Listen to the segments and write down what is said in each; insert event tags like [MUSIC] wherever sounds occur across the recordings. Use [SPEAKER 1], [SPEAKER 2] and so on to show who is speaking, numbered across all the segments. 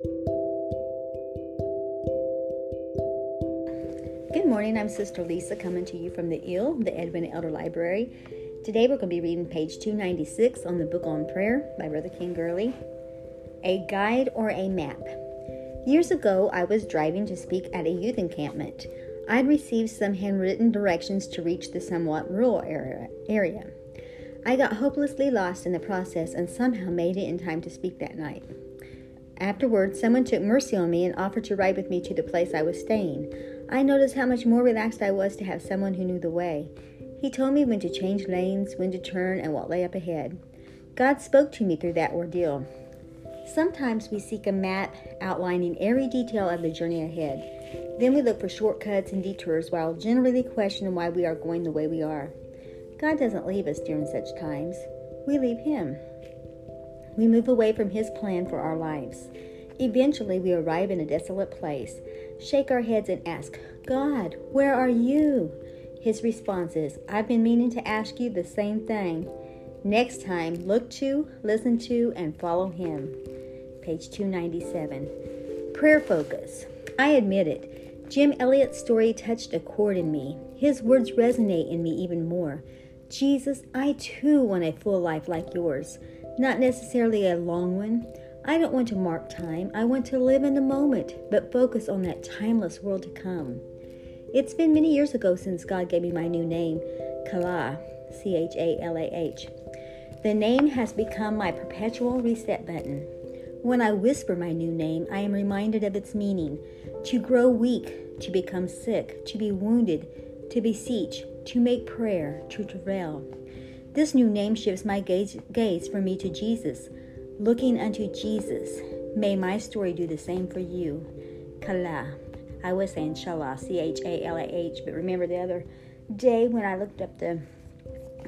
[SPEAKER 1] Good morning, I'm Sister Lisa coming to you from the IL, the Edwina Elder Library. Today we're going to be reading page 296 on the book on prayer by Brother Ken Gurley. A guide or a map. Years ago, I was driving to speak at a youth encampment. I'd received some handwritten directions to reach the somewhat rural area. I got hopelessly lost in the process and somehow made it in time to speak that night. Afterward, someone took mercy on me and offered to ride with me to the place I was staying. I noticed how much more relaxed I was to have someone who knew the way. He told me when to change lanes, when to turn, and what lay up ahead. God spoke to me through that ordeal. Sometimes we seek a map outlining every detail of the journey ahead. Then we look for shortcuts and detours while generally questioning why we are going the way we are. God doesn't leave us during such times, we leave Him. We move away from His plan for our lives. Eventually, we arrive in a desolate place, shake our heads, and ask, God, where are you? His response is, I've been meaning to ask you the same thing. Next time, look to, listen to, and follow Him. Page 297. Prayer focus. I admit it. Jim Elliot's story touched a chord in me. His words resonate in me even more. Jesus, I too want a full life like yours, not necessarily a long one. I don't want to mark time. I want to live in the moment, but focus on that timeless world to come. It's been many years ago since God gave me my new name, Chalah, C H A L A H. The name has become my perpetual reset button. When I whisper my new name, I am reminded of its meaning to grow weak, to become sick, to be wounded, to beseech, to make prayer, to travail. This new name shifts my gaze, gaze from me to Jesus, Looking unto Jesus, may my story do the same for you. Kala. I was saying Chalah, C H A L A H, but remember the other day when I looked up the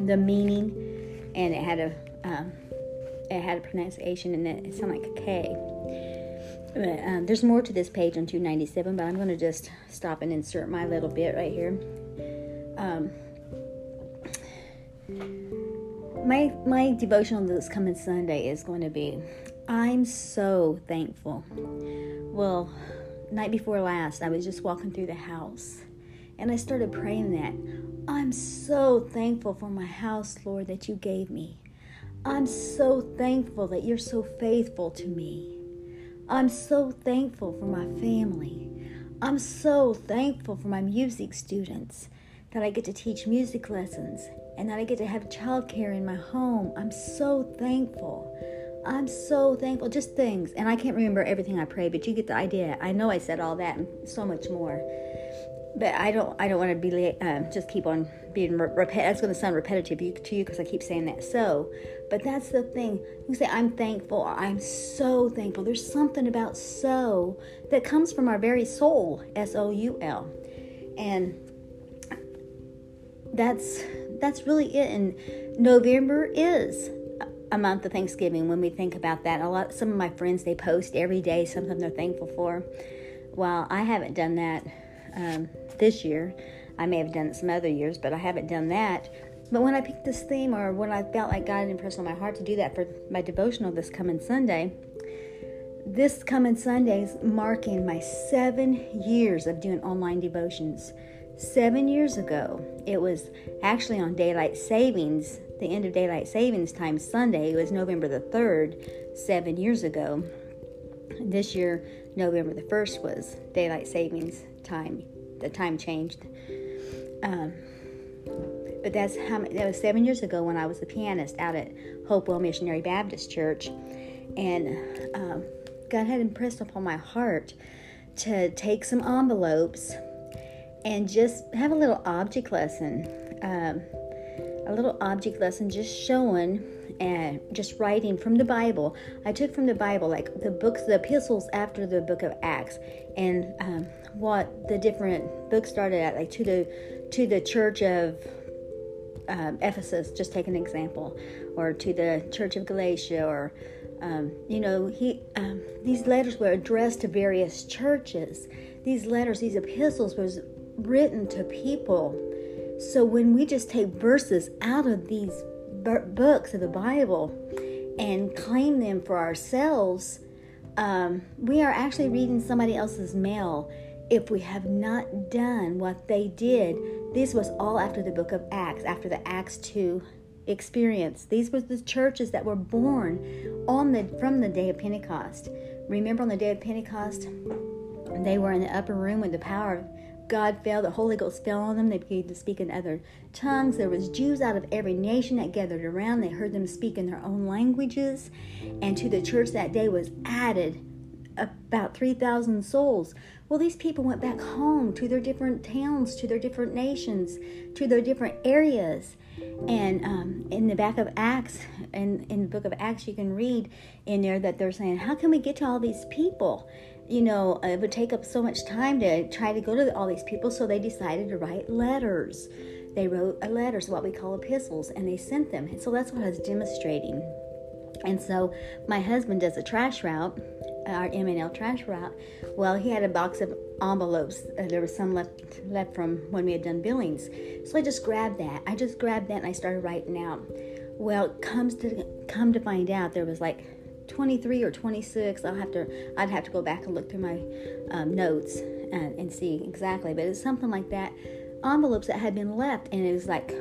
[SPEAKER 1] the meaning and it had a um, it had a pronunciation and it sounded like a K. But, um, there's more to this page on 297, but I'm going to just stop and insert my little bit right here. Um, my my devotional this coming Sunday is going to be I'm so thankful. Well, night before last, I was just walking through the house and I started praying that I'm so thankful for my house, Lord, that you gave me. I'm so thankful that you're so faithful to me. I'm so thankful for my family. I'm so thankful for my music students that I get to teach music lessons and I get to have childcare in my home. I'm so thankful. I'm so thankful. Just things. And I can't remember everything I prayed, but you get the idea. I know I said all that and so much more. But I don't. I don't want to be um, just keep on being repetitive. That's going to sound repetitive to you because I keep saying that. So, but that's the thing. You say I'm thankful. I'm so thankful. There's something about so that comes from our very soul. S O U L, and that's that's really it. And November is a month of Thanksgiving when we think about that. A lot some of my friends they post every day something they're thankful for. Well, I haven't done that um, this year. I may have done it some other years, but I haven't done that. But when I picked this theme, or when I felt like God impressed on my heart to do that for my devotional this coming Sunday, this coming Sunday is marking my seven years of doing online devotions. Seven years ago, it was actually on daylight savings, the end of daylight savings time Sunday. It was November the 3rd, seven years ago. This year, November the 1st was daylight savings time. The time changed. Um, but that's how that was seven years ago when I was a pianist out at Hopewell Missionary Baptist Church, and um, God had impressed upon my heart to take some envelopes and just have a little object lesson. Um, a little object lesson just showing and just writing from the Bible. I took from the Bible, like the books, the epistles after the book of Acts, and um, what the different books started at, like to the to the church of um, Ephesus, just take an example, or to the church of Galatia, or um, you know, he um, these letters were addressed to various churches. These letters, these epistles, was written to people. So when we just take verses out of these books of the Bible and claim them for ourselves, um, we are actually reading somebody else's mail if we have not done what they did. This was all after the book of Acts, after the Acts 2 experience. These were the churches that were born on the from the day of Pentecost. Remember on the day of Pentecost, they were in the upper room when the power of God fell, the Holy Ghost fell on them. They began to speak in other tongues. There was Jews out of every nation that gathered around. They heard them speak in their own languages. And to the church that day was added about 3,000 souls. Well, these people went back home to their different towns, to their different nations, to their different areas. And um, in the back of Acts, in, in the book of Acts, you can read in there that they're saying, How can we get to all these people? You know, it would take up so much time to try to go to all these people, so they decided to write letters. They wrote letters, what we call epistles, and they sent them. And so that's what I was demonstrating. And so my husband does a trash route, our M&L trash route. Well, he had a box of envelopes. Uh, there was some left left from when we had done billings. So I just grabbed that. I just grabbed that and I started writing out. Well, comes to come to find out, there was like 23 or 26. I'll have to. I'd have to go back and look through my um, notes and, and see exactly. But it's something like that. Envelopes that had been left, and it was like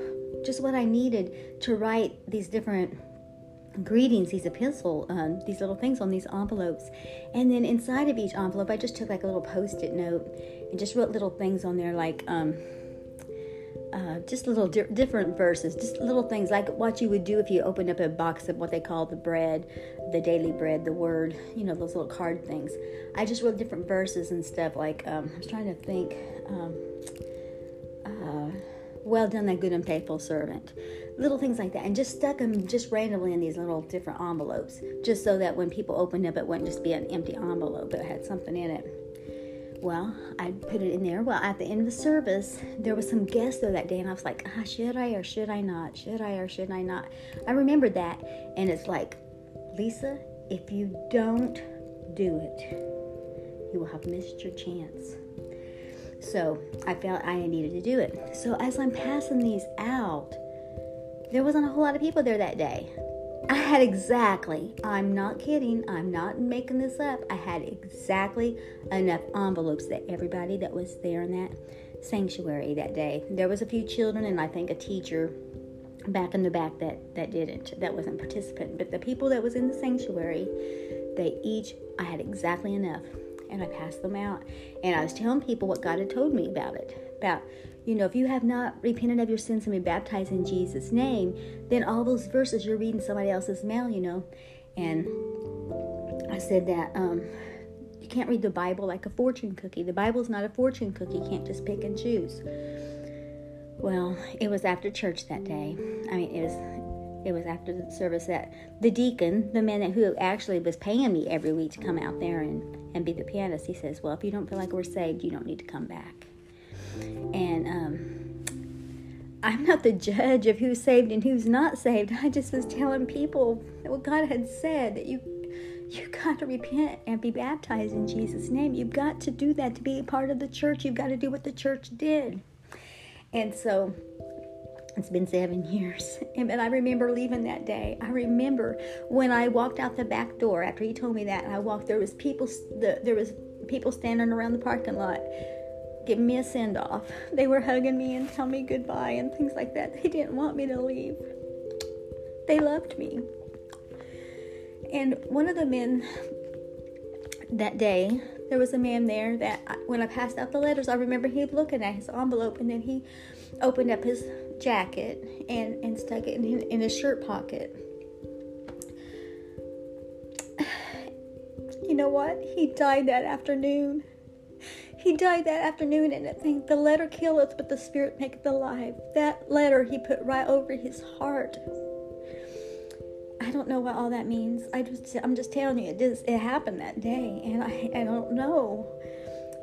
[SPEAKER 1] just what I needed to write these different greetings, these epistle, um, these little things on these envelopes. And then inside of each envelope, I just took like a little post it note and just wrote little things on there like, um, uh, just little di- different verses, just little things like what you would do if you opened up a box of what they call the bread, the daily bread, the word, you know, those little card things. I just wrote different verses and stuff. Like um, I was trying to think. Um, uh, well done, that good and faithful servant. Little things like that. And just stuck them just randomly in these little different envelopes, just so that when people opened up, it wouldn't just be an empty envelope, it had something in it. Well, I put it in there. Well, at the end of the service, there was some guests though that day, and I was like, ah, should I or should I not? Should I or should I not? I remembered that, and it's like, Lisa, if you don't do it, you will have missed your chance. So I felt I needed to do it. So as I'm passing these out, there wasn't a whole lot of people there that day. I had exactly, I'm not kidding, I'm not making this up. I had exactly enough envelopes that everybody that was there in that sanctuary that day. There was a few children and I think a teacher back in the back that that didn't that wasn't participant but the people that was in the sanctuary they each i had exactly enough and I passed them out. And I was telling people what God had told me about it. About, you know, if you have not repented of your sins and been baptized in Jesus' name, then all those verses you're reading somebody else's mail, you know. And I said that um, you can't read the Bible like a fortune cookie. The Bible's not a fortune cookie. You can't just pick and choose. Well, it was after church that day. I mean, it was it was after the service that the deacon, the man that who actually was paying me every week to come out there and, and be the pianist, he says, Well, if you don't feel like we're saved, you don't need to come back. And um, I'm not the judge of who's saved and who's not saved. I just was telling people what God had said that you you got to repent and be baptized in Jesus' name. You've got to do that to be a part of the church. You've got to do what the church did. And so it's been seven years. [LAUGHS] And I remember leaving that day. I remember when I walked out the back door after he told me that. I walked. There was people. The, There was people standing around the parking lot, giving me a send off. [LAUGHS] They were hugging me and telling me goodbye and things like that. They didn't want me to leave. They loved me. And one of the men that day, there was a man there that when I passed out the letters, I remember he looking at his envelope and then he opened up his jacket and, and stuck it in, in his shirt pocket. [SIGHS] You know what? He died that afternoon. He died that afternoon, and I think the letter killeth, but the spirit maketh alive. That letter he put right over his heart. I don't know what all that means. I just, I'm just telling you, it just, it happened that day, and I, I don't know.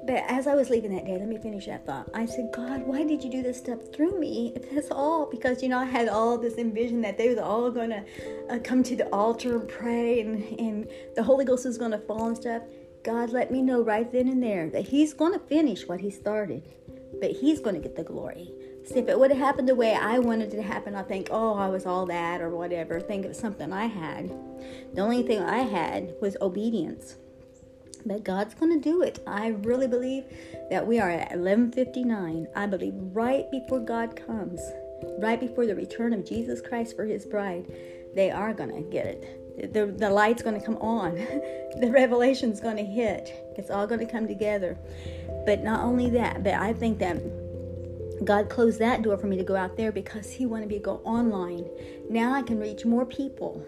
[SPEAKER 1] But as I was leaving that day, let me finish that thought. I said, God, why did you do this stuff through me? If that's all, because you know, I had all this envision that they was all to uh, come to the altar and pray, and, and the Holy Ghost was to fall and stuff. God let me know right then and there that He's going to finish what He started, but He's going to get the glory. See, if it would have happened the way I wanted it to happen, I think, oh, I was all that or whatever. Think of something I had. The only thing I had was obedience. But God's going to do it. I really believe that we are at 11:59. I believe right before God comes, right before the return of Jesus Christ for his bride, they are going to get it. The, the light's going to come on. [LAUGHS] the revelation's going to hit. It's all going to come together. But not only that, but I think that God closed that door for me to go out there because He wanted me to go online. Now I can reach more people,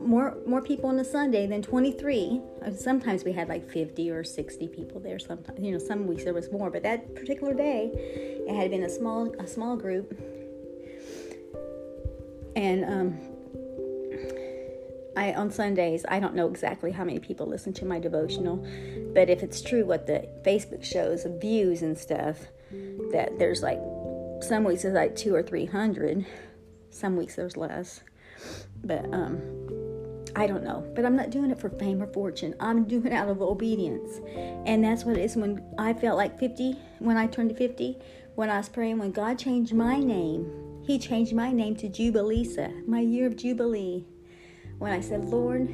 [SPEAKER 1] more more people on a Sunday than 23. Uh, sometimes we had like 50 or 60 people there. Sometimes you know some weeks there was more, but that particular day it had been a small a small group, and um, I on Sundays I don't know exactly how many people listen to my devotional, but if it's true what the Facebook shows of views and stuff, that there's like some weeks there's like two or three hundred, some weeks there's less, but um, I don't know. But I'm not doing it for fame or fortune. I'm doing it out of obedience, and that's what it is. When I felt like 50, when I turned to 50, when I was praying, when God changed my name, He changed my name to Jubilisa, my year of jubilee when I said, Lord,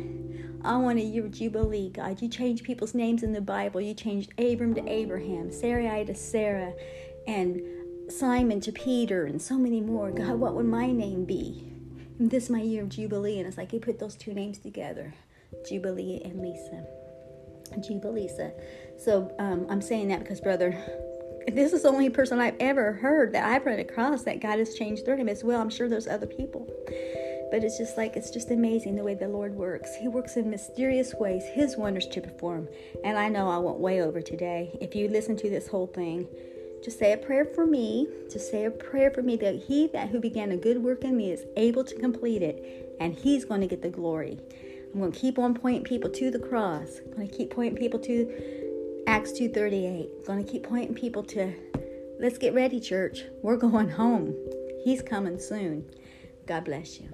[SPEAKER 1] I want a year of Jubilee, God. You changed people's names in the Bible. You changed Abram to Abraham, Sarai to Sarah, and Simon to Peter, and so many more. God, what would my name be? And this is my year of Jubilee. And it's like He put those two names together Jubilee and Lisa. Jubilisa. So um, I'm saying that because, brother, this is the only person I've ever heard that I've run across that God has changed their name as well. I'm sure there's other people. But it's just like, it's just amazing the way the Lord works. He works in mysterious ways, His wonders to perform. And I know I went way over today. If you listen to this whole thing, just say a prayer for me. Just say a prayer for me that He that who began a good work in me is able to complete it, and He's going to get the glory. I'm going to keep on pointing people to the cross. I'm going to keep pointing people to Acts 2:38. I'm going to keep pointing people to let's get ready, church. We're going home. He's coming soon. God bless you.